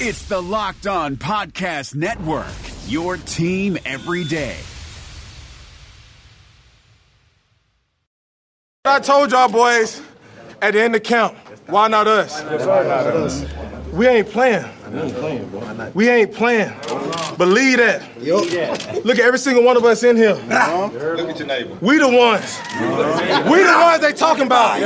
It's the Locked On Podcast Network, your team every day. I told y'all boys at the end of camp, why not us? We ain't playing. We ain't playing. Believe that. Look at every single one of us in here. Look at your neighbor. We the ones. We the ones they talking about.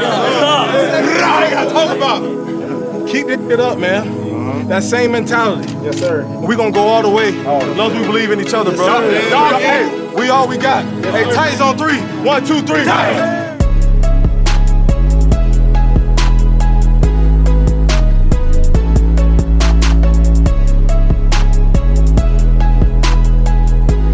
They talk about. Keep shit up, man. That same mentality. Yes, sir. We're gonna go all the way. As long as we believe in each other, bro. sir. Hey, we all we got. Hey, Titans on three. One, two, three.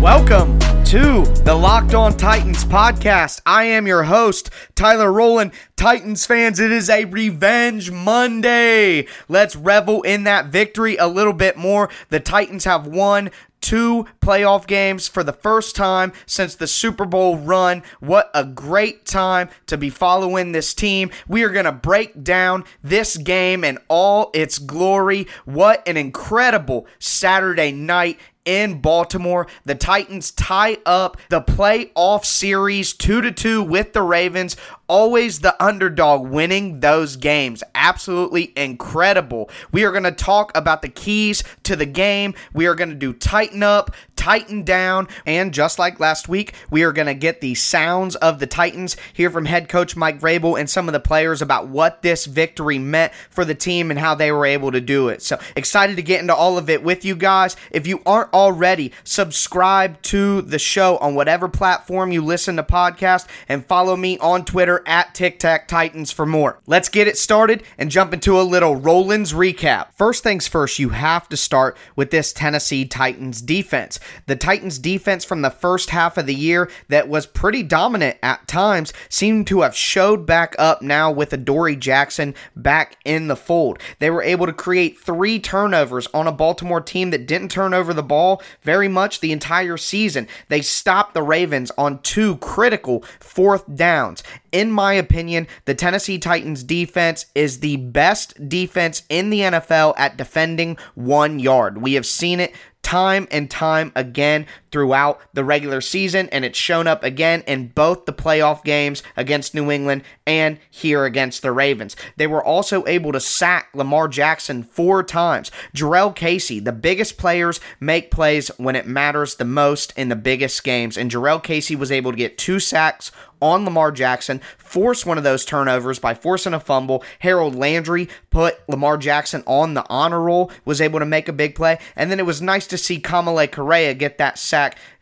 Welcome to the Locked On Titans podcast. I am your host, Tyler Rowland. Titans fans, it is a revenge Monday. Let's revel in that victory a little bit more. The Titans have won two playoff games for the first time since the Super Bowl run. What a great time to be following this team. We are going to break down this game in all its glory. What an incredible Saturday night in Baltimore. The Titans tie up the playoff series 2 to 2 with the Ravens. Always the underdog winning those games. Absolutely incredible. We are going to talk about the keys to the game. We are going to do Titan up, Titan down, and just like last week, we are going to get the sounds of the Titans, hear from head coach Mike Vrabel and some of the players about what this victory meant for the team and how they were able to do it. So excited to get into all of it with you guys. If you aren't already, subscribe to the show on whatever platform you listen to podcast and follow me on Twitter at Tic Tac Titans for more. Let's get it started and jump into a little Rollins recap. First things first, you have to start with this Tennessee Titans defense. The Titans defense from the first half of the year that was pretty dominant at times seemed to have showed back up now with Adoree Jackson back in the fold. They were able to create three turnovers on a Baltimore team that didn't turn over the ball very much the entire season. They stopped the Ravens on two critical fourth downs. In my opinion, the Tennessee Titans defense is the best defense in the NFL at defending one yard. We have seen it time and time again throughout the regular season, and it's shown up again in both the playoff games against New England and here against the Ravens. They were also able to sack Lamar Jackson four times. Jurrell Casey, the biggest players make plays when it matters the most in the biggest games, and Jurrell Casey was able to get two sacks on Lamar Jackson, force one of those turnovers by forcing a fumble. Harold Landry put Lamar Jackson on the honor roll, was able to make a big play. And then it was nice to see Kamalei Correa get that sack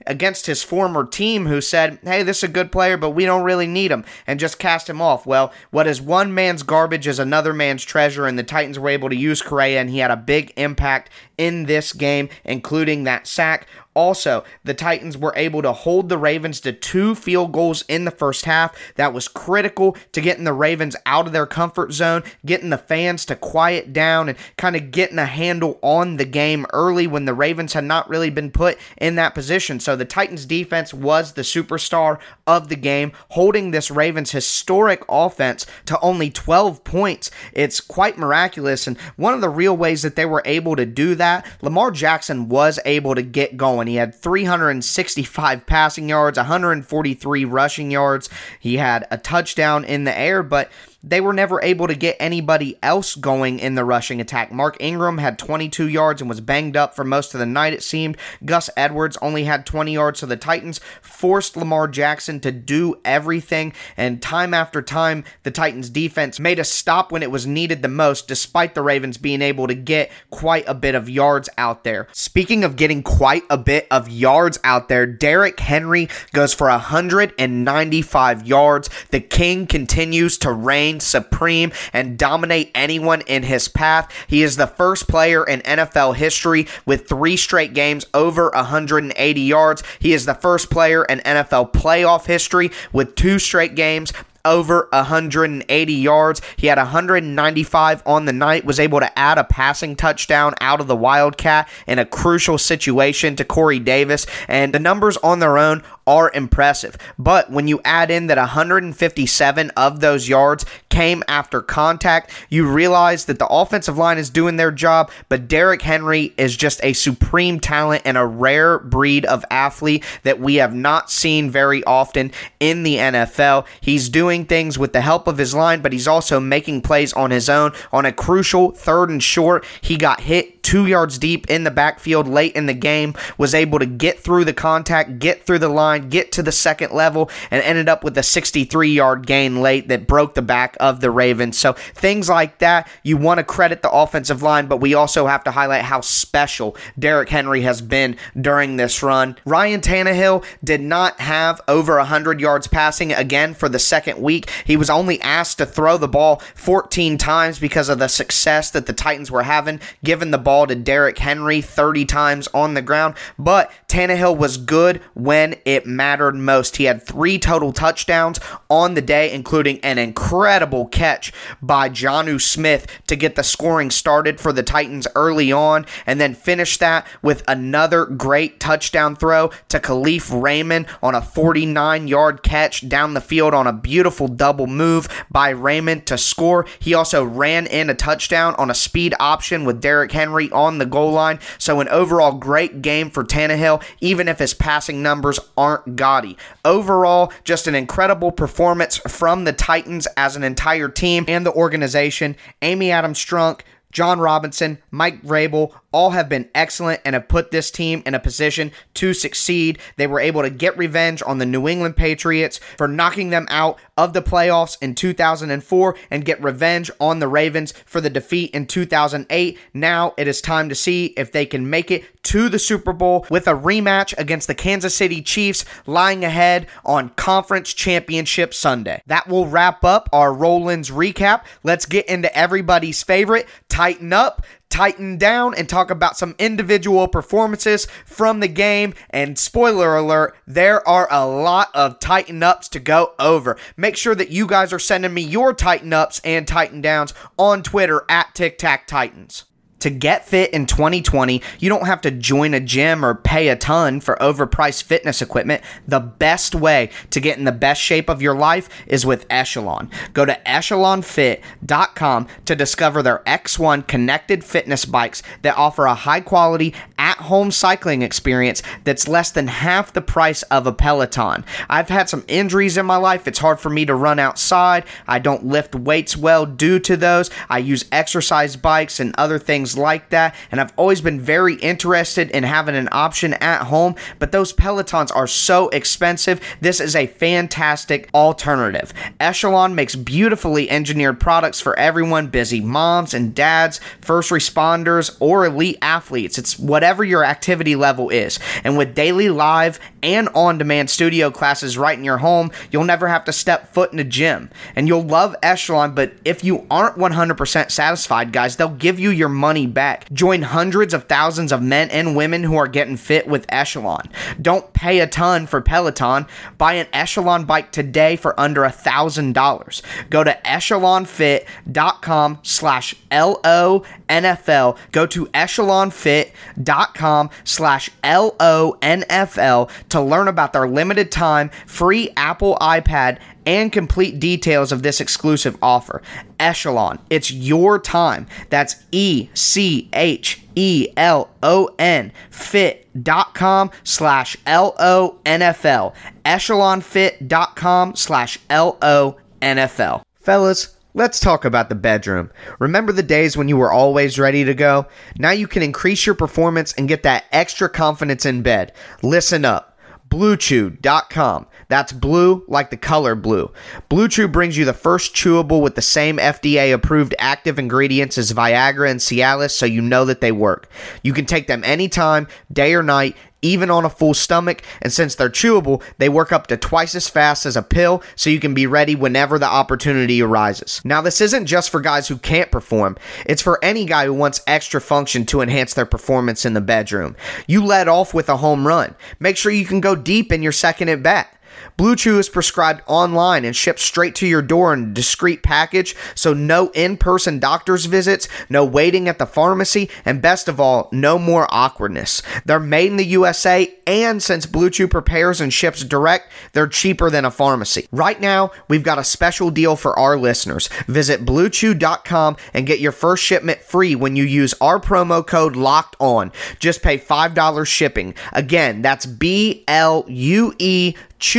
against his former team who said, hey, this is a good player, but we don't really need him, and just cast him off. Well, what is one man's garbage is another man's treasure, and the Titans were able to use Correa, and he had a big impact in this game, including that sack. Also, the Titans were able to hold the Ravens to two field goals in the first half. That was critical to getting the Ravens out of their comfort zone, getting the fans to quiet down, and kind of getting a handle on the game early when the Ravens had not really been put in that position. So the Titans defense was the superstar of the game, holding this Ravens historic offense to only 12 points. It's quite miraculous. And one of the real ways that they were able to do that, Lamar Jackson was able to get going. He had 365 passing yards, 143 rushing yards. He had a touchdown in the air, but they were never able to get anybody else going in the rushing attack. Mark Ingram had 22 yards and was banged up for most of the night, it seemed. Gus Edwards only had 20 yards, so the Titans forced Lamar Jackson to do everything, and time after time, the Titans defense made a stop when it was needed the most, despite the Ravens being able to get quite a bit of yards out there. Speaking of getting quite a bit of yards out there, Derrick Henry goes for 195 yards. The King continues to reign supreme and dominate anyone in his path. He is the first player in NFL history with three straight games over 180 yards. He is the first player in NFL playoff history with two straight games over 180 yards. He had 195 on the night, was able to add a passing touchdown out of the Wildcat in a crucial situation to Corey Davis. And the numbers on their own are impressive. But when you add in that 157 of those yards came after contact, you realize that the offensive line is doing their job, but Derrick Henry is just a supreme talent and a rare breed of athlete that we have not seen very often in the NFL. He's doing things with the help of his line, but he's also making plays on his own. On a crucial third and short, he got hit two yards deep in the backfield late in the game, was able to get through the contact, get through the line, get to the second level, and ended up with a 63 yard gain late that broke the back of the Ravens. So things like that, you want to credit the offensive line, but we also have to highlight how special Derrick Henry has been during this run. Ryan Tannehill did not have over 100 yards passing again for the second week. He was only asked to throw the ball 14 times because of the success that the Titans were having, giving the ball to Derrick Henry 30 times on the ground. But Tannehill was good when it mattered most. He had three total touchdowns on the day, including an incredible catch by Jonnu Smith to get the scoring started for the Titans early on, and then finish that with another great touchdown throw to Kalif Raymond on a 49 yard catch down the field on a beautiful double move by Raymond to score. He also ran in a touchdown on a speed option with Derrick Henry on the goal line. So, an overall great game for Tannehill, even if his passing numbers aren't gaudy. Overall, just an incredible performance from the Titans as an entire team and the organization. Amy Adams Strunk, Jon Robinson, Mike Vrabel, all have been excellent and have put this team in a position to succeed. They were able to get revenge on the New England Patriots for knocking them out of the playoffs in 2004 and get revenge on the Ravens for the defeat in 2008. Now it is time to see if they can make it to the Super Bowl with a rematch against the Kansas City Chiefs lying ahead on Conference Championship Sunday. That will wrap up our Rollins recap. Let's get into everybody's favorite Titan up Titan down and talk about some individual performances from the game. And spoiler alert, there are a lot of Titan ups to go over. Make sure that you guys are sending me your Titan ups and Titan downs on Twitter at Tic Tac Titans. To get fit in 2020, you don't have to join a gym or pay a ton for overpriced fitness equipment. The best way to get in the best shape of your life is with Echelon. Go to echelonfit.com to discover their X1 connected fitness bikes that offer a high quality at home cycling experience that's less than half the price of a Peloton. I've had some injuries in my life. It's hard for me to run outside. I don't lift weights well due to those. I use exercise bikes and other things like that. And I've always been very interested in having an option at home, but those Pelotons are so expensive. This is a fantastic alternative. Echelon makes beautifully engineered products for everyone busy moms and dads, first responders, or elite athletes. It's whatever your activity level is. And with daily live and on demand studio classes right in your home, you'll never have to step foot in a gym. And you'll love Echelon, but if you aren't 100% satisfied, guys, they'll give you your money back. Join hundreds of thousands of men and women who are getting fit with Echelon. Don't pay a ton for Peloton. Buy an Echelon bike today for under a thousand dollars. Go to echelonfit.com slash L-O-N-F-L. Go to echelonfit.com slash L-O-N-F-L to learn about their limited time free Apple iPad and complete details of this exclusive offer. Echelon, it's your time. That's E C H E L O N fit.com slash L O N F L. Echelonfit.com slash L O N F L. Fellas, Let's talk about the bedroom. Remember the days when you were always ready to go? Now you can increase your performance and get that extra confidence in bed. Listen up. BlueChew.com. That's blue like the color blue. Blue Chew brings you the first chewable with the same FDA approved active ingredients as Viagra and Cialis so you know that they work. You can take them anytime, day or night, even on a full stomach, and since they're chewable, they work up to twice as fast as a pill, so you can be ready whenever the opportunity arises. Now, this isn't just for guys who can't perform, it's for any guy who wants extra function to enhance their performance in the bedroom. You let off with a home run. Make sure you can go deep in your second at bat. Blue Chew is prescribed online and shipped straight to your door in a discreet package, so no in person doctor's visits, no waiting at the pharmacy, and best of all, no more awkwardness. They're made in the USA, and since Blue Chew prepares and ships direct, they're cheaper than a pharmacy. Right now, we've got a special deal for our listeners. Visit bluechew.com and get your first shipment free when you use our promo code LOCKED ON. Just pay $5 shipping. Again, that's B L U E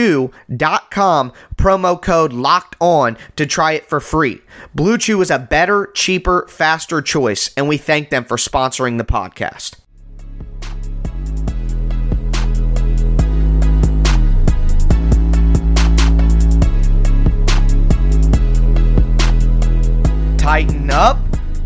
chew.com promo code locked on to try it for free. Blue chew is a better cheaper faster choice and we thank them for sponsoring the podcast. Titan up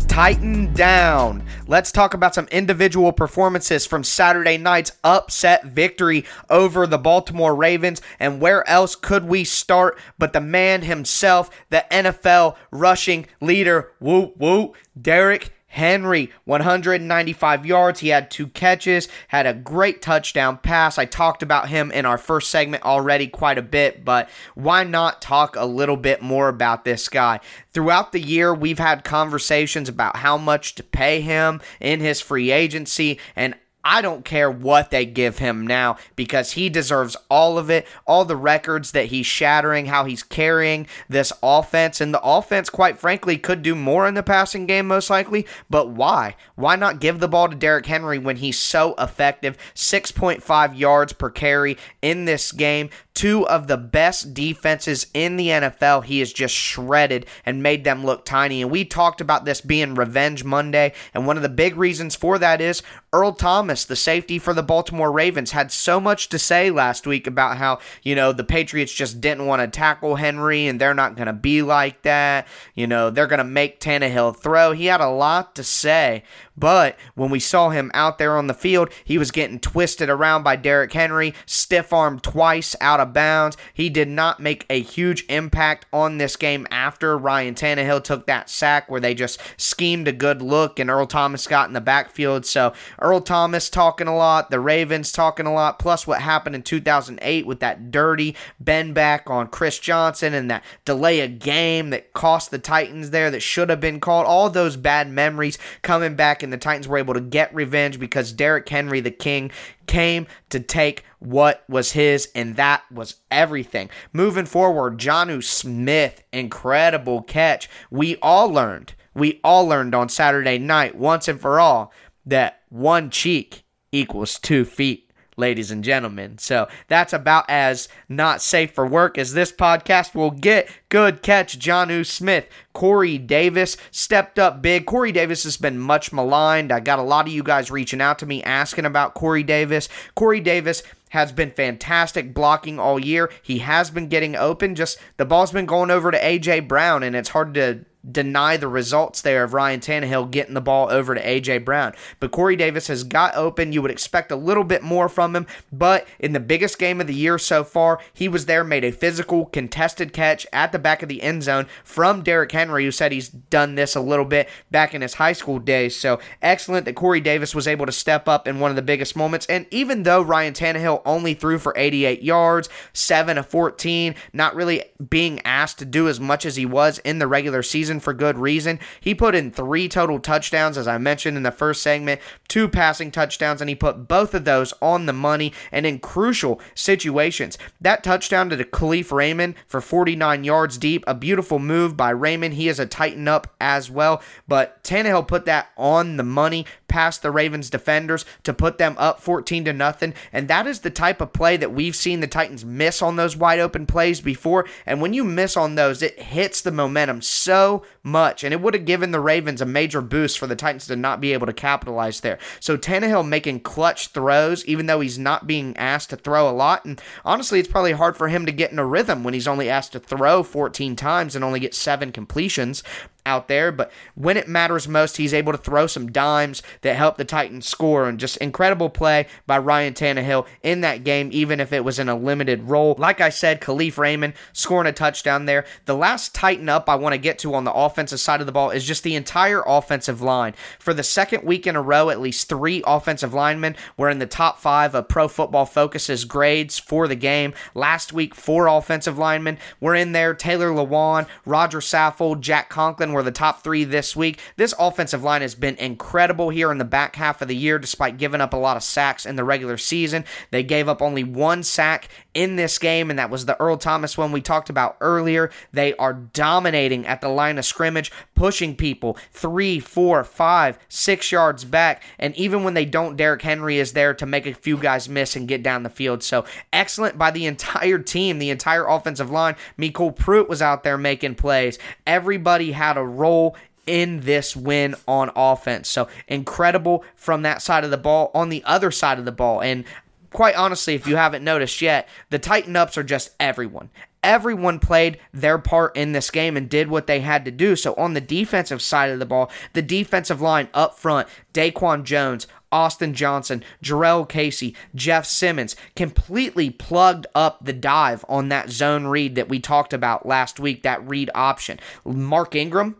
Titan down Let's talk about some individual performances from Saturday night's upset victory over the Baltimore Ravens. And where else could we start but the man himself, the NFL rushing leader, woo woo, Derrick Henry, 195 yards. He had two catches, had a great touchdown pass. I talked about him in our first segment already quite a bit, but why not talk a little bit more about this guy? Throughout the year, we've had conversations about how much to pay him in his free agency, and I don't care what they give him now because he deserves all of it, all the records that he's shattering, how he's carrying this offense. And the offense, quite frankly, could do more in the passing game, most likely. But why? Why not give the ball to Derrick Henry when he's so effective? 6.5 yards per carry in this game. Two of the best defenses in the NFL. He has just shredded and made them look tiny. And we talked about this being Revenge Monday. And one of the big reasons for that is Earl Thomas, the safety for the Baltimore Ravens, had so much to say last week about how, you know, the Patriots just didn't want to tackle Henry and they're not going to be like that. You know, they're going to make Tannehill throw. He had a lot to say. But when we saw him out there on the field, he was getting twisted around by Derrick Henry, stiff armed twice out of bounds. He did not make a huge impact on this game after Ryan Tannehill took that sack where they just schemed a good look and Earl Thomas got in the backfield. So Earl Thomas talking a lot, the Ravens talking a lot, plus what happened in 2008 with that dirty bend back on Chris Johnson and that delay a game that cost the Titans there that should have been called. All those bad memories coming back, and the Titans were able to get revenge because Derrick Henry, the king, came to take what was his, and that was everything. Moving forward, Jonnu Smith, incredible catch. We all learned, we all learned on Saturday night, once and for all, that one cheek equals two feet ladies and gentlemen. So that's about as not safe for work as this podcast will get. Good catch, Jonnu Smith. Corey Davis stepped up big. Corey Davis has been much maligned. I got a lot of you guys reaching out to me asking about Corey Davis. Corey Davis has been fantastic blocking all year. He has been getting open. Just the ball's been going over to AJ Brown, and it's hard to deny the results there of Ryan Tannehill getting the ball over to AJ Brown. But Corey Davis has got open. You would expect a little bit more from him, but in the biggest game of the year so far, he was there, made a physical contested catch at the back of the end zone from Derrick Henry, who said he's done this a little bit back in his high school days. So excellent that Corey Davis was able to step up in one of the biggest moments. And even though Ryan Tannehill only threw for 88 yards, 7 of 14, not really being asked to do as much as he was in the regular season season for good reason. He put in three total touchdowns, as I mentioned in the first segment, two passing touchdowns, and he put both of those on the money and in crucial situations. That touchdown to Kalif Raymond for 49 yards deep, a beautiful move by Raymond. He is a Titan up as well, but Tannehill put that on the money past the Ravens defenders to put them up 14 to nothing. And that is the type of play that we've seen the Titans miss on those wide open plays before. And when you miss on those, it hits the momentum so much. And it would have given the Ravens a major boost for the Titans to not be able to capitalize there. So Tannehill making clutch throws, even though he's not being asked to throw a lot. And honestly, it's probably hard for him to get in a rhythm when he's only asked to throw 14 times and only get seven completions. Out there, but when it matters most, he's able to throw some dimes that help the Titans score. And just incredible play by Ryan Tannehill in that game, even if it was in a limited role. Like I said, Kalif Raymond scoring a touchdown there. The last Titan up I want to get to on the offensive side of the ball is just the entire offensive line. For the second week in a row, at least three offensive linemen were in the top five of Pro Football Focus's grades for the game. Last week, four offensive linemen were in there. Taylor Lewan, Roger Saffold, Jack Conklin were the top three this week. This offensive line has been incredible here in the back half of the year, despite giving up a lot of sacks in the regular season. They gave up only one sack in this game, and that was the Earl Thomas one we talked about earlier. They are dominating at the line of scrimmage, pushing people three, four, five, six yards back. And even when they don't, Derrick Henry is there to make a few guys miss and get down the field. So excellent by the entire team, the entire offensive line. MyCole Pruitt was out there making plays. Everybody had a role in this win on offense. So incredible from that side of the ball. On the other side of the ball, and quite honestly, if you haven't noticed yet, the Titan Ups are just everyone. Everyone played their part in this game and did what they had to do. So on the defensive side of the ball, the defensive line up front, Daquan Jones, Austin Johnson, Jurrell Casey, Jeff Simmons completely plugged up the dive on that zone read that we talked about last week, that read option. Mark Ingram,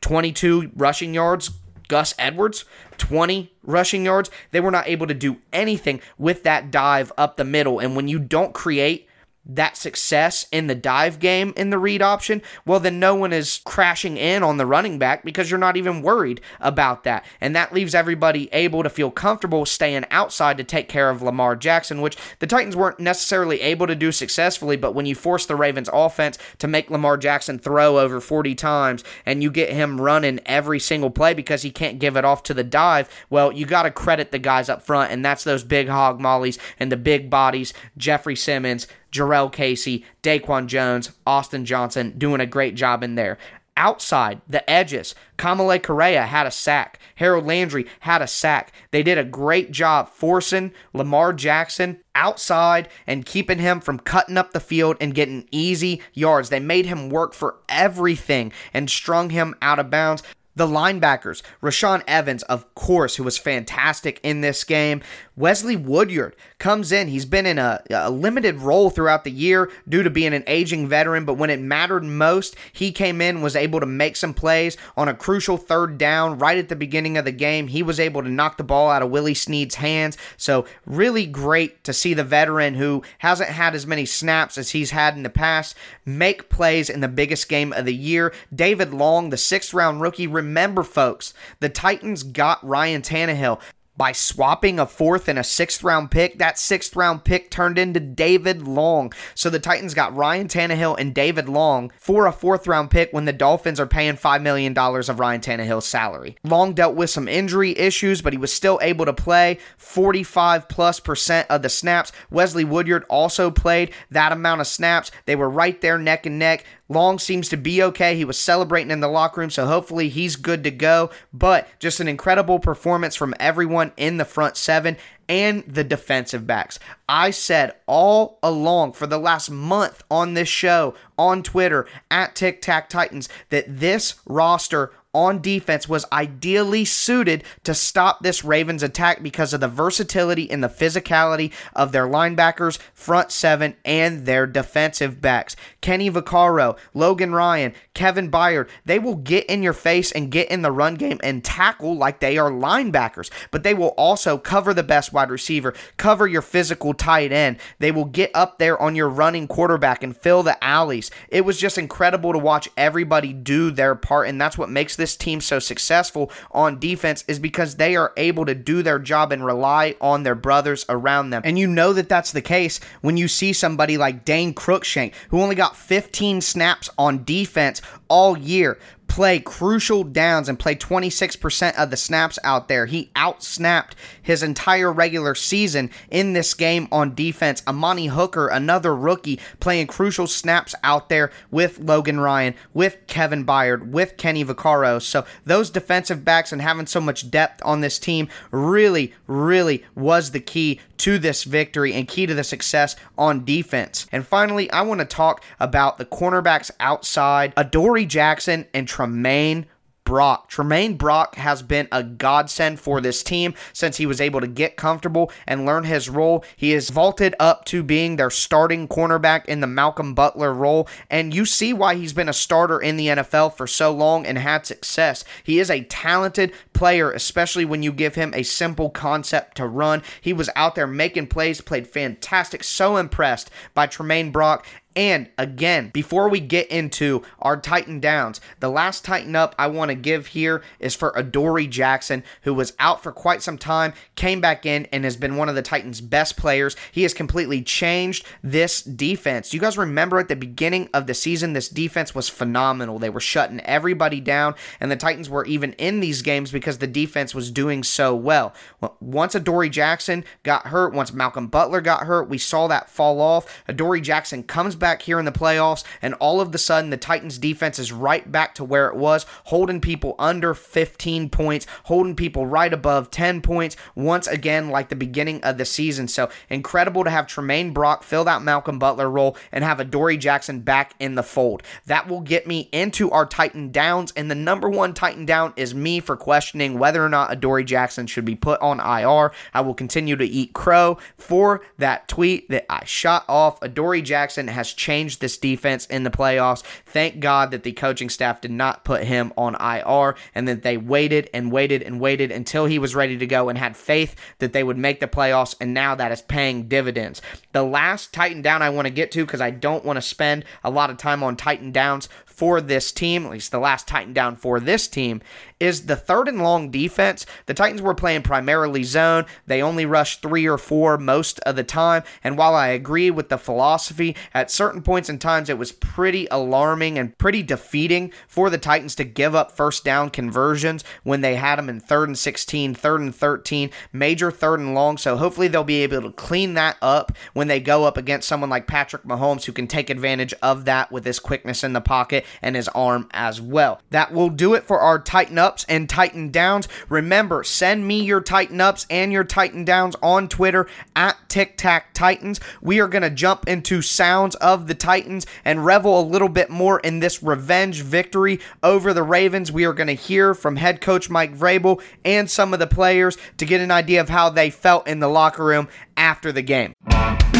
22 rushing yards. Gus Edwards, 20 rushing yards. They were not able to do anything with that dive up the middle. And when you don't create that success in the dive game in the read option, well, then no one is crashing in on the running back because you're not even worried about that. And that leaves everybody able to feel comfortable staying outside to take care of Lamar Jackson, which the Titans weren't necessarily able to do successfully. But when you force the Ravens offense to make Lamar Jackson throw over 40 times and you get him running every single play because he can't give it off to the dive, well, you got to credit the guys up front, and that's those big hog mollies and the big bodies, Jeffrey Simmons, Jurrell Casey, Daquan Jones, Austin Johnson doing a great job in there. Outside, the edges, Kamalei Correa had a sack. Harold Landry had a sack. They did a great job forcing Lamar Jackson outside and keeping him from cutting up the field and getting easy yards. They made him work for everything and strung him out of bounds. The linebackers, Rashaan Evans, of course, who was fantastic in this game. Wesley Woodyard comes in. He's been in a, a, limited role throughout the year due to being an aging veteran, but when it mattered most, he came in, was able to make some plays on a crucial third down right at the beginning of the game. He was able to knock the ball out of Willie Snead's hands. So, really great to see the veteran who hasn't had as many snaps as he's had in the past make plays in the biggest game of the year. David Long, the sixth round rookie, remember, folks, the Titans got Ryan Tannehill by swapping a fourth and a sixth round pick. That sixth round pick turned into David Long. So the Titans got Ryan Tannehill and David Long for a fourth round pick when the Dolphins are paying $5 million of Ryan Tannehill's salary. Long dealt with some injury issues, but he was still able to play 45 plus percent of the snaps. Wesley Woodyard also played that amount of snaps. They were right there neck and neck. Long seems to be okay. He was celebrating in the locker room, so hopefully he's good to go. But just an incredible performance from everyone in the front seven and the defensive backs. I said all along for the last month on this show, on Twitter, at Tic Tac Titans, that this roster on defense was ideally suited to stop this Ravens attack because of the versatility and the physicality of their linebackers, front seven, and their defensive backs. Kenny Vaccaro, Logan Ryan, Kevin Byard, they will get in your face and get in the run game and tackle like they are linebackers, but they will also cover the best wide receiver, cover your physical tight end. They will get up there on your running quarterback and fill the alleys. It was just incredible to watch everybody do their part, and that's what makes this team so successful on defense is because they are able to do their job and rely on their brothers around them. And you know that that's the case when you see somebody like Dane Cruikshank, who only got 15 snaps on defense all year, play crucial downs and play 26% of the snaps out there. He outsnapped his entire regular season in this game on defense. Amani Hooker, another rookie, playing crucial snaps out there with Logan Ryan, with Kevin Byard, with Kenny Vaccaro. So those defensive backs and having so much depth on this team really, really was the key to this victory and key to the success on defense. And finally, I want to talk about the cornerbacks outside, Adoree Jackson and Tramaine Brock. Tramaine Brock has been a godsend for this team since he was able to get comfortable and learn his role. He is vaulted up to being their starting cornerback in the Malcolm Butler role, and you see why he's been a starter in the NFL for so long and had success. He is a talented player, especially when you give him a simple concept to run. He was out there making plays, played fantastic. So impressed by Tramaine Brock and again, before we get into our Titan downs, the last Titan up I want to give here is for Adoree Jackson, who was out for quite some time, came back in, and has been one of the Titans' best players. He has completely changed this defense. You guys remember at the beginning of the season, this defense was phenomenal. They were shutting everybody down, and the Titans were even in these games because the defense was doing so well. well once Adoree Jackson got hurt, once Malcolm Butler got hurt, we saw that fall off. Adoree Jackson comes back here in the playoffs, and all of the sudden, the Titans defense is right back to where it was, holding people under 15 points, holding people right above 10 points, once again, like the beginning of the season. So incredible to have Tramaine Brock fill that Malcolm Butler role and have Adoree Jackson back in the fold. That will get me into our Titan downs, and the number one Titan down is me for questioning whether or not Adoree Jackson should be put on IR. I will continue to eat crow for that tweet that I shot off. Adoree Jackson has has changed this defense in the playoffs. Thank God that the coaching staff did not put him on IR and that they waited and waited and waited until he was ready to go and had faith that they would make the playoffs. And now that is paying dividends. The last Titan down I want to get to because I don't want to spend a lot of time on Titan downs for this team, at least the last Titan down for this team, is the third and long defense. The Titans were playing primarily zone. They only rushed three or four most of the time. And while I agree with the philosophy, at certain points in times it was pretty alarming and pretty defeating for the Titans to give up first down conversions when they had them in third and 16, third and 13, major third and long. So hopefully they'll be able to clean that up when they go up against someone like Patrick Mahomes who can take advantage of that with his quickness in the pocket and his arm as well. That will do it for our Titan ups and Titan downs. Remember, send me your Titan ups and your Titan downs on Twitter at Tic Tac Titans. We are going to jump into sounds of the Titans and revel a little bit more in this revenge victory over the Ravens. We are going to hear from head coach Mike Vrabel and some of the players to get an idea of how they felt in the locker room after the game.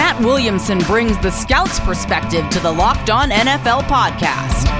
Matt Williamson brings the scout's perspective to the Locked On NFL podcast.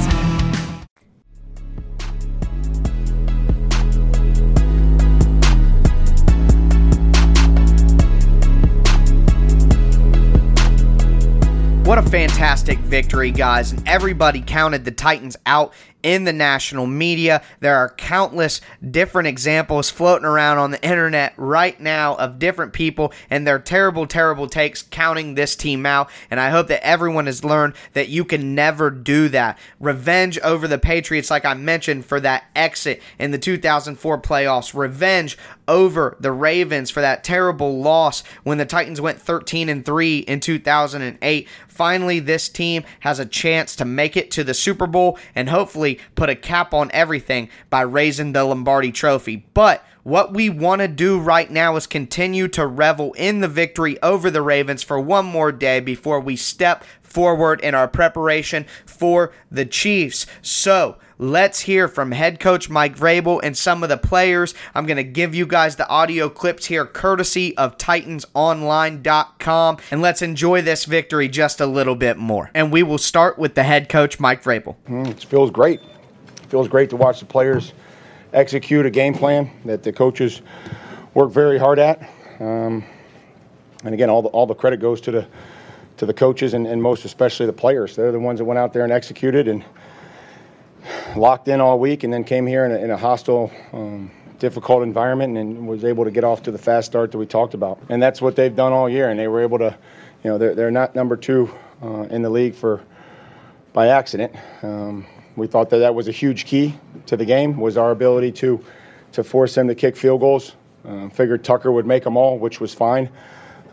Fantastic victory, guys. And everybody counted the Titans out in the national media. There are countless different examples floating around on the internet right now of different people and their terrible, terrible takes counting this team out. And I hope that everyone has learned that you can never do that. Revenge over the Patriots, like I mentioned, for that exit in the 2004 playoffs. Revenge over the Ravens for that terrible loss when the Titans went 13 and 3 in 2008. Finally, this team has a chance to make it to the Super Bowl and hopefully put a cap on everything by raising the Lombardi trophy. But what we want to do right now is continue to revel in the victory over the Ravens for one more day before we step forward in our preparation for the Chiefs. So, Let's hear from head coach Mike Vrabel and some of the players. I'm going to give you guys the audio clips here, courtesy of TitansOnline.com. And let's enjoy this victory just a little bit more. And we will start with the head coach, Mike Vrabel. Mm, it feels great. It feels great to watch the players execute a game plan that the coaches work very hard at. Um, and again, all the, all the credit goes to the to the coaches and, and most especially the players. They're the ones that went out there and executed and locked in all week, and then came here in a, in a hostile. Um, difficult environment and was able to get off to the fast start that we talked about. And that's what they've done all year. And they were able to, you know, they're, they're not number two uh, in the league for by accident. Um, we thought that that was a huge key to the game was our ability to to force them to kick field goals. Um, figured Tucker would make them all, which was fine.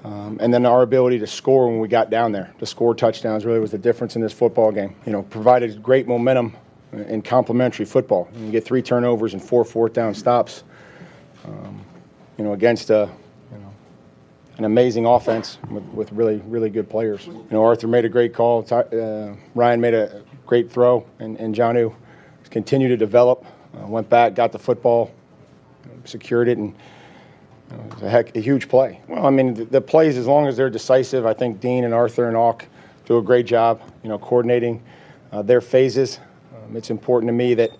Um, and then our ability to score when we got down there, to score touchdowns, really was the difference in this football game. You know, provided great momentum in complementary football. You get three turnovers and four fourth down stops. Um, you know, against a an amazing offense with, with really really good players. You know, Arthur made a great call. Uh, Ryan made a great throw, and, and Jonnu continued to develop. Uh, went back, got the football, secured it, and you know, it was a heck a huge play. Well, I mean, the, the, plays as long as they're decisive, I think Dean and Arthur and Auk do a great job. You know, coordinating uh, their phases. Um, it's important to me that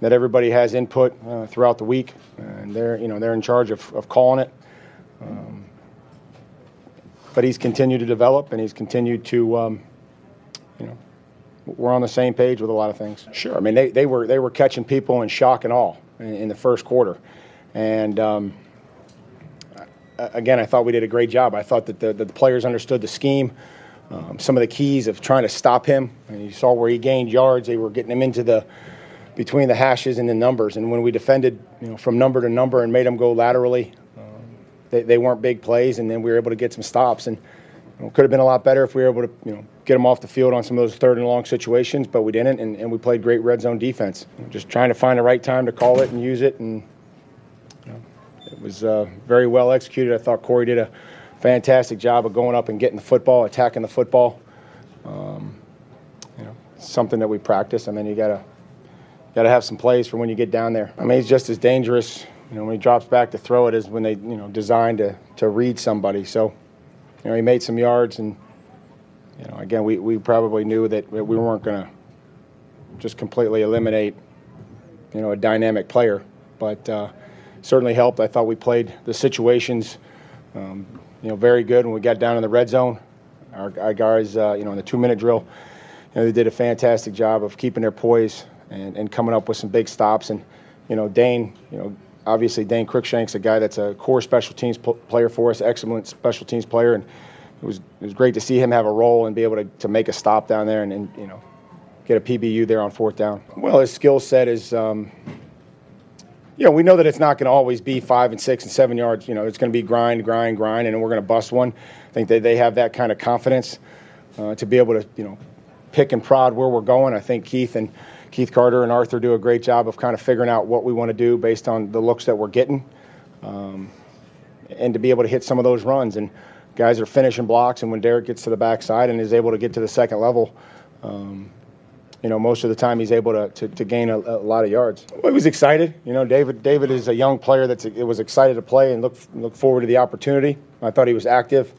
that everybody has input uh, throughout the week, and they're you know they're in charge of, of calling it. Um, but he's continued to develop, and he's continued to um, you know we're on the same page with a lot of things. Sure, I mean they, they were they were catching people in shock and awe in, in the first quarter, and um, again I thought we did a great job. I thought that the, the players understood the scheme. Um, some of the keys of trying to stop him. And you saw where he gained yards. They were getting him into the between the hashes and the numbers. And when we defended you know, from number to number and made them go laterally, they, they, weren't big plays. And then we were able to get some stops. And you know, could have been a lot better if we were able to you know get them off the field on some of those third and long situations, but we didn't. And, and we played great red zone defense. Just trying to find the right time to call it and use it. And you know, it was uh, very well executed. I thought Corey did a fantastic job of going up and getting the football, attacking the football. Um, you know, something that we practice, and then you gotta gotta have some plays for when you get down there. I mean, he's just as dangerous. You know, when he drops back to throw it is when they you know designed to to read somebody. So, you know, he made some yards, and you know, again, we we probably knew that we weren't gonna just completely eliminate you know a dynamic player, but uh, certainly helped. I thought we played the situations. Um, you know, very good when we got down in the red zone. Our, our guys, uh, you know, in the two-minute drill, you know, they did a fantastic job of keeping their poise and, and coming up with some big stops. And, you know, Dane, you know, obviously Dane Cruikshank's a guy that's a core special teams player for us, excellent special teams player, and it was it was great to see him have a role and be able to, to make a stop down there and, and you know get a PBU there on fourth down. Well, his skill set is. Um, you know, we know that it's not going to always be five and six and seven yards. You know, it's going to be grind, grind, grind, and we're going to bust one. I think that they have that kind of confidence uh, to be able to, you know, pick and prod where we're going. I think Keith and Keith Carter and Arthur do a great job of kind of figuring out what we want to do based on the looks that we're getting, um, and to be able to hit some of those runs. And guys are finishing blocks, and when Derrick gets to the backside and is able to get to the second level. Um, you know, most of the time he's able to, to, to gain a, a, lot of yards. Well, he was excited. You know, David David is a young player that's it was excited to play and look look forward to the opportunity. I thought he was active.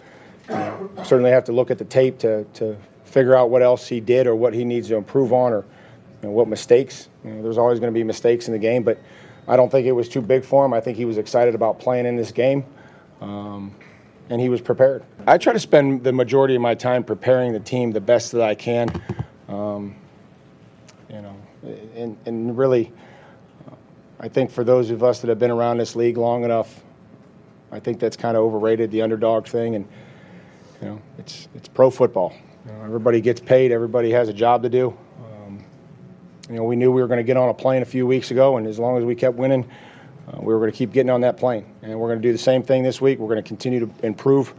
Uh, certainly have to look at the tape to, to figure out what else he did or what he needs to improve on or you know, what mistakes. You know, there's always going to be mistakes in the game, but I don't think it was too big for him. I think he was excited about playing in this game. Um, and he was prepared. I try to spend the majority of my time preparing the team the best that I can. Um, you know, and, and really, I think for those of us that have been around this league long enough, I think that's kind of overrated the underdog thing, and you know, it's it's pro football. You know, everybody gets paid. Everybody has a job to do. You know, we knew we were going to get on a plane a few weeks ago, and as long as we kept winning, uh, we were going to keep getting on that plane. And we're going to do the same thing this week. We're going to continue to improve,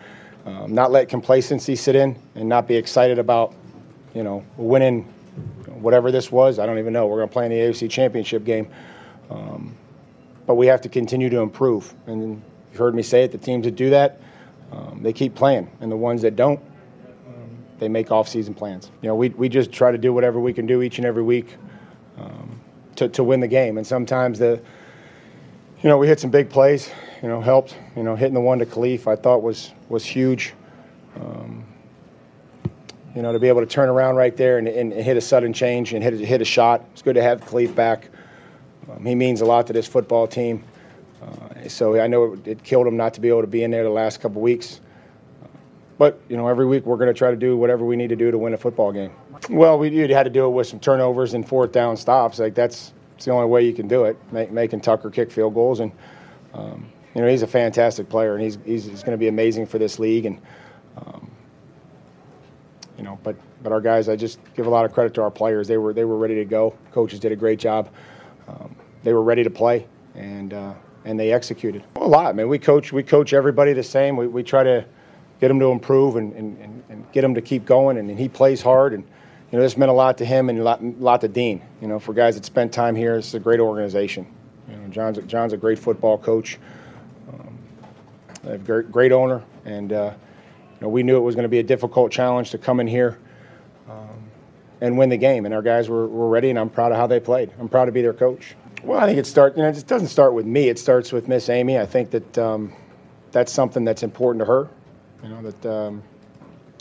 um, not let complacency sit in, and not be excited about, you know, winning whatever this was. I don't even know. We're going to play in the AFC Championship game. Um, but we have to continue to improve. And you've heard me say it the teams that do that, um, they keep playing. And the ones that don't, um, they make off-season plans. You know, we, we just try to do whatever we can do each and every week um, to, to win the game. And sometimes the, you know, we hit some big plays, you know, helped. You know, hitting the one to Kalif I thought was, was huge. Um, you know, to be able to turn around right there and, and hit a sudden change and hit, hit a shot. It's good to have Kalif back. Um, he means a lot to this football team. Uh, so I know it, it, killed him not to be able to be in there the last couple weeks. But you know, every week we're going to try to do whatever we need to do to win a football game. Well, we you had to do it with some turnovers and fourth down stops. Like that's it's the only way you can do it. Make, making Tucker kick field goals, and um, you know he's a fantastic player, and he's he's, he's going to be amazing for this league. And um, you know, but but our guys, I just give a lot of credit to our players. They were they were ready to go. Coaches did a great job. Um, they were ready to play, and uh, and they executed a lot. Man, we coach we coach everybody the same. We, we try to get them to improve and, and, and get them to keep going. And, and, he plays hard, and you know this meant a lot to him and a lot, a lot to Dean. You know, for guys that spent time here, it's a great organization. You know, John's John's a great football coach. Um, great, great owner, and uh, you know we knew it was going to be a difficult challenge to come in here. Um, and win the game, and our guys were, were ready, and I'm proud of how they played. I'm proud to be their coach. Well, I think it starts. You know, it doesn't start with me. It starts with Miss Amy. I think that um, that's something that's important to her. You know that um,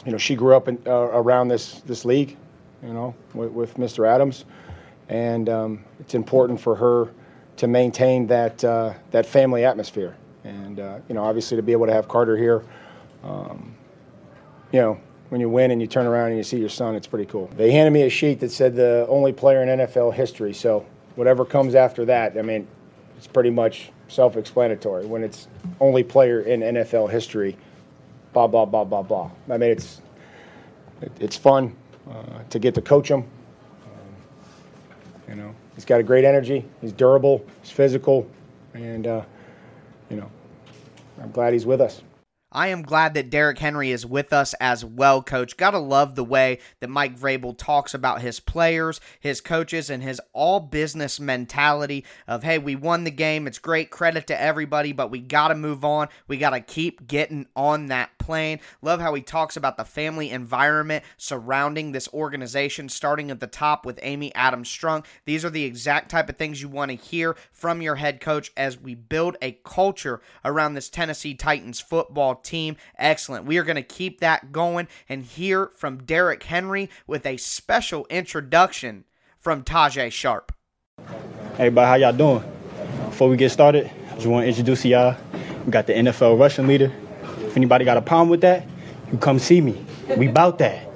you know she grew up in, uh, around this this league. You know with, with Mr. Adams, and um, it's important for her to maintain that uh, that family atmosphere. And uh, you know, obviously, to be able to have Carter here, um, you know, when you win and you turn around and you see your son, it's pretty cool. They handed me a sheet that said the only player in NFL history. So whatever comes after that, I mean, it's pretty much self-explanatory. When it's only player in NFL history, blah blah blah blah blah. I mean, it's it's fun uh, to get to coach him. Um, you know, he's got a great energy. He's durable. He's physical, and uh, you know, I'm glad he's with us. I am glad that Derrick Henry is with us as well, coach. Gotta love the way that Mike Vrabel talks about his players, his coaches, and his all business mentality of, hey, we won the game. It's great credit to everybody, but we gotta move on. We gotta keep getting on that plane. Love how he talks about the family environment surrounding this organization, starting at the top with Amy Adams Strunk. These are the exact type of things you want to hear from your head coach as we build a culture around this Tennessee Titans football team. Excellent. We are going to keep that going and hear from Derrick Henry with a special introduction from Tajaé Sharpe. Hey, everybody, how y'all doing? Before we get started, I just want to introduce y'all. We got the NFL rushing leader. If anybody got a problem with that, you come see me. We bout that.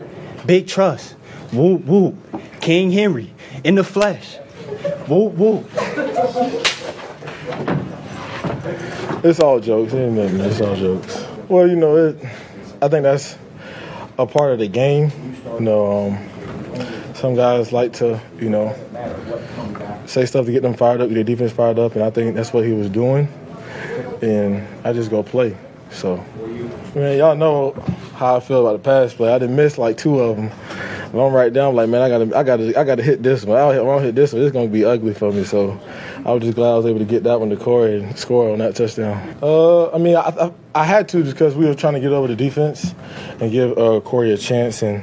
Big trust. Whoop whoop. King Henry in the flesh. Whoop whoop. It's all jokes, ain't nothing. It's all jokes. Well, you know, it, I think that's a part of the game. You know, um, some guys like to, you know, say stuff to get them fired up, get their defense fired up, and I think that's what he was doing. And I just go play. So, man, y'all know how I feel about the pass play. I didn't miss like two of them. I'm right down, like man, I gotta, I gotta, I gotta hit this one. I don't hit this one. It's gonna be ugly for me. So, I was just glad I was able to get that one to Corey and score on that touchdown. Uh, I mean, I, I, I had to because we were trying to get over the defense and give uh, Corey a chance, and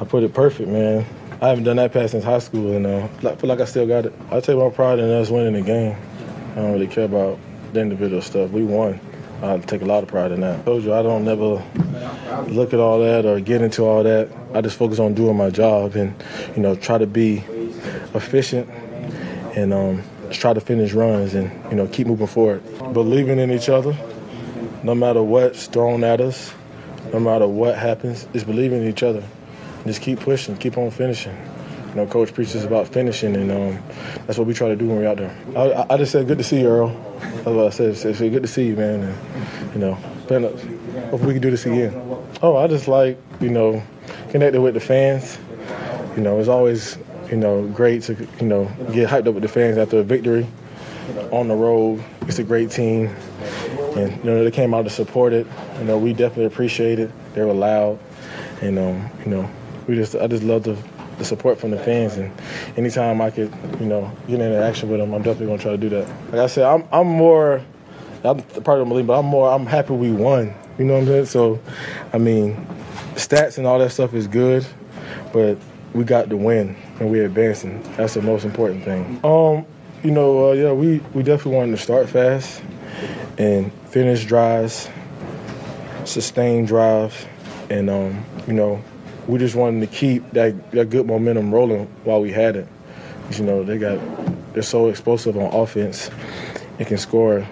I put it perfect, man. I haven't done that pass since high school, and uh, I feel like I still got it. I take my pride in us winning the game. I don't really care about the individual stuff. We won. I take a lot of pride in that. I told you I don't never look at all that or get into all that. I just focus on doing my job and you know try to be efficient and um, just try to finish runs and you know keep moving forward. Believing in each other, no matter what's thrown at us, no matter what happens, just believing in each other. Just keep pushing, keep on finishing. You know, coach preaches about finishing, and um, that's what we try to do when we're out there. I, I, just said, good to see you, Earl. That's what I said. said, good to see you, man. And, you know, hopefully we can do this again. Oh, I just like, you know, connecting with the fans. You know, it's always, you know, great to, you know, get hyped up with the fans after a victory on the road. It's a great team. And, you know, they came out to support it. You know, we definitely appreciate it. They were loud. And, um, you know, we just, I just love the the support from the fans. And anytime I could, you know, get in interaction with them, I'm definitely gonna try to do that. Like I said, I'm I'm more. I'm probably don't believe, but I'm more. I'm happy we won. You know what I'm saying? So, I mean, stats and all that stuff is good, but we got the win and we're advancing. That's the most important thing. Um, you know, uh, yeah, we we definitely wanted to start fast and finish drives, sustain drive, and um, you know, we just wanted to keep that, that good momentum rolling while we had it. You know, they got they're so explosive on offense and can score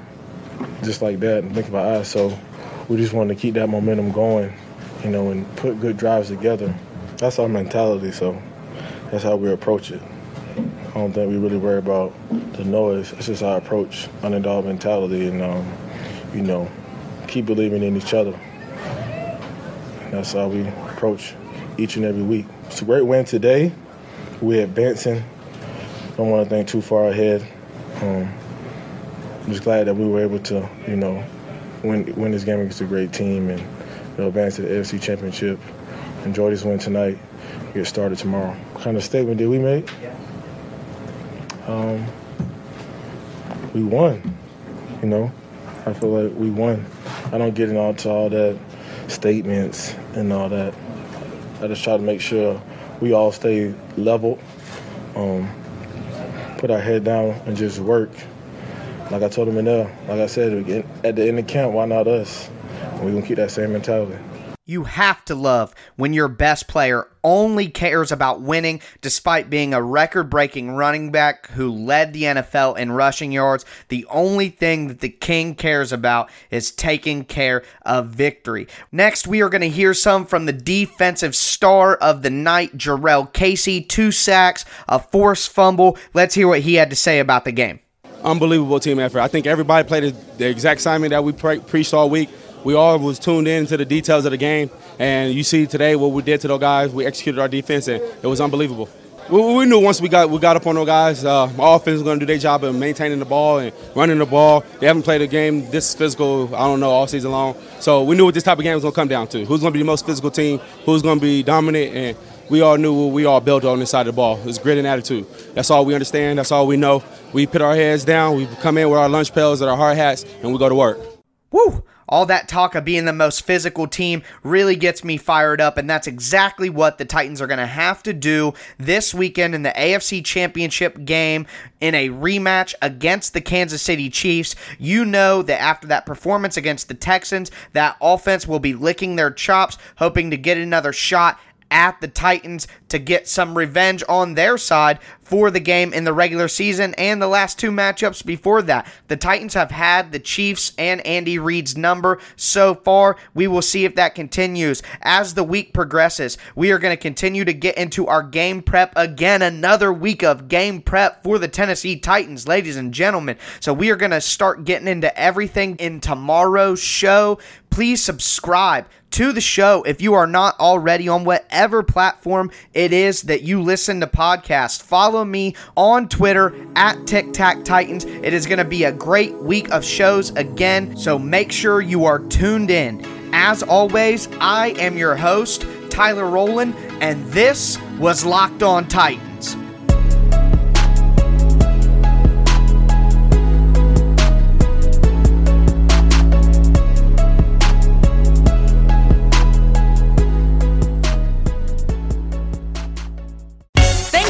just like that and think about us. So we just wanted to keep that momentum going you know, and put good drives together. That's our mentality, so that's how we approach it. I don't think we really worry about the noise. It's just our approach, underdog mentality, and um, you know, keep believing in each other. That's how we approach each and every week. It's a great win today. We're advancing. Don't want to think too far ahead. Um, I'm just glad that we were able to, you know, win win this game against a great team and you know, advance to the AFC Championship. Enjoy this win tonight. Get started tomorrow. Kind of statement did we make? Um, we won. You know, I feel like we won. I don't get into all that statements and all that. I just try to make sure we all stay level, um, put our head down, and just work. Like I told him in there, like I said, at the end of camp, why not us? We're going to keep that same mentality. You have to love when your best player only cares about winning despite being a record breaking running back who led the NFL in rushing yards. The only thing that the King cares about is taking care of victory. Next, we are going to hear some from the defensive star of the night, Jurrell Casey. Two sacks, a forced fumble. Let's hear what he had to say about the game. Unbelievable team effort. I think everybody played the exact assignment that we pre- preached all week we all was tuned in to the details of the game, and you see today what we did to those guys. We executed our defense, and it was unbelievable. We, we knew once we got we got up on those guys, uh, offense was going to do their job of maintaining the ball and running the ball. They haven't played a game this physical, I don't know, all season long. So we knew what this type of game was going to come down to. Who's going to be the most physical team? Who's going to be dominant? And we all knew what we all built on this side of the ball. It was grit and attitude. That's all we understand. That's all we know. We put our heads down. We come in with our lunch pails and our hard hats, and we go to work. Woo! All that talk of being the most physical team really gets me fired up, and that's exactly what the Titans are going to have to do this weekend in the AFC Championship game in a rematch against the Kansas City Chiefs. You know that after that performance against the Texans, that offense will be licking their chops, hoping to get another shot at the Titans to get some revenge on their side for the game in the regular season and the last two matchups before that. The Titans have had the Chiefs and Andy Reid's number so far. We will see if that continues. As the week progresses, we are going to continue to get into our game prep again. Another week of game prep for the Tennessee Titans, ladies and gentlemen. So we are going to start getting into everything in tomorrow's show. Please subscribe to the show if you are not already on whatever platform it is that you listen to podcasts. Follow me on Twitter at Tic Tac Titans. It is going to be a great week of shows again, so make sure you are tuned in. As always, I am your host, Tyler Rowland, and this was Locked On Titans.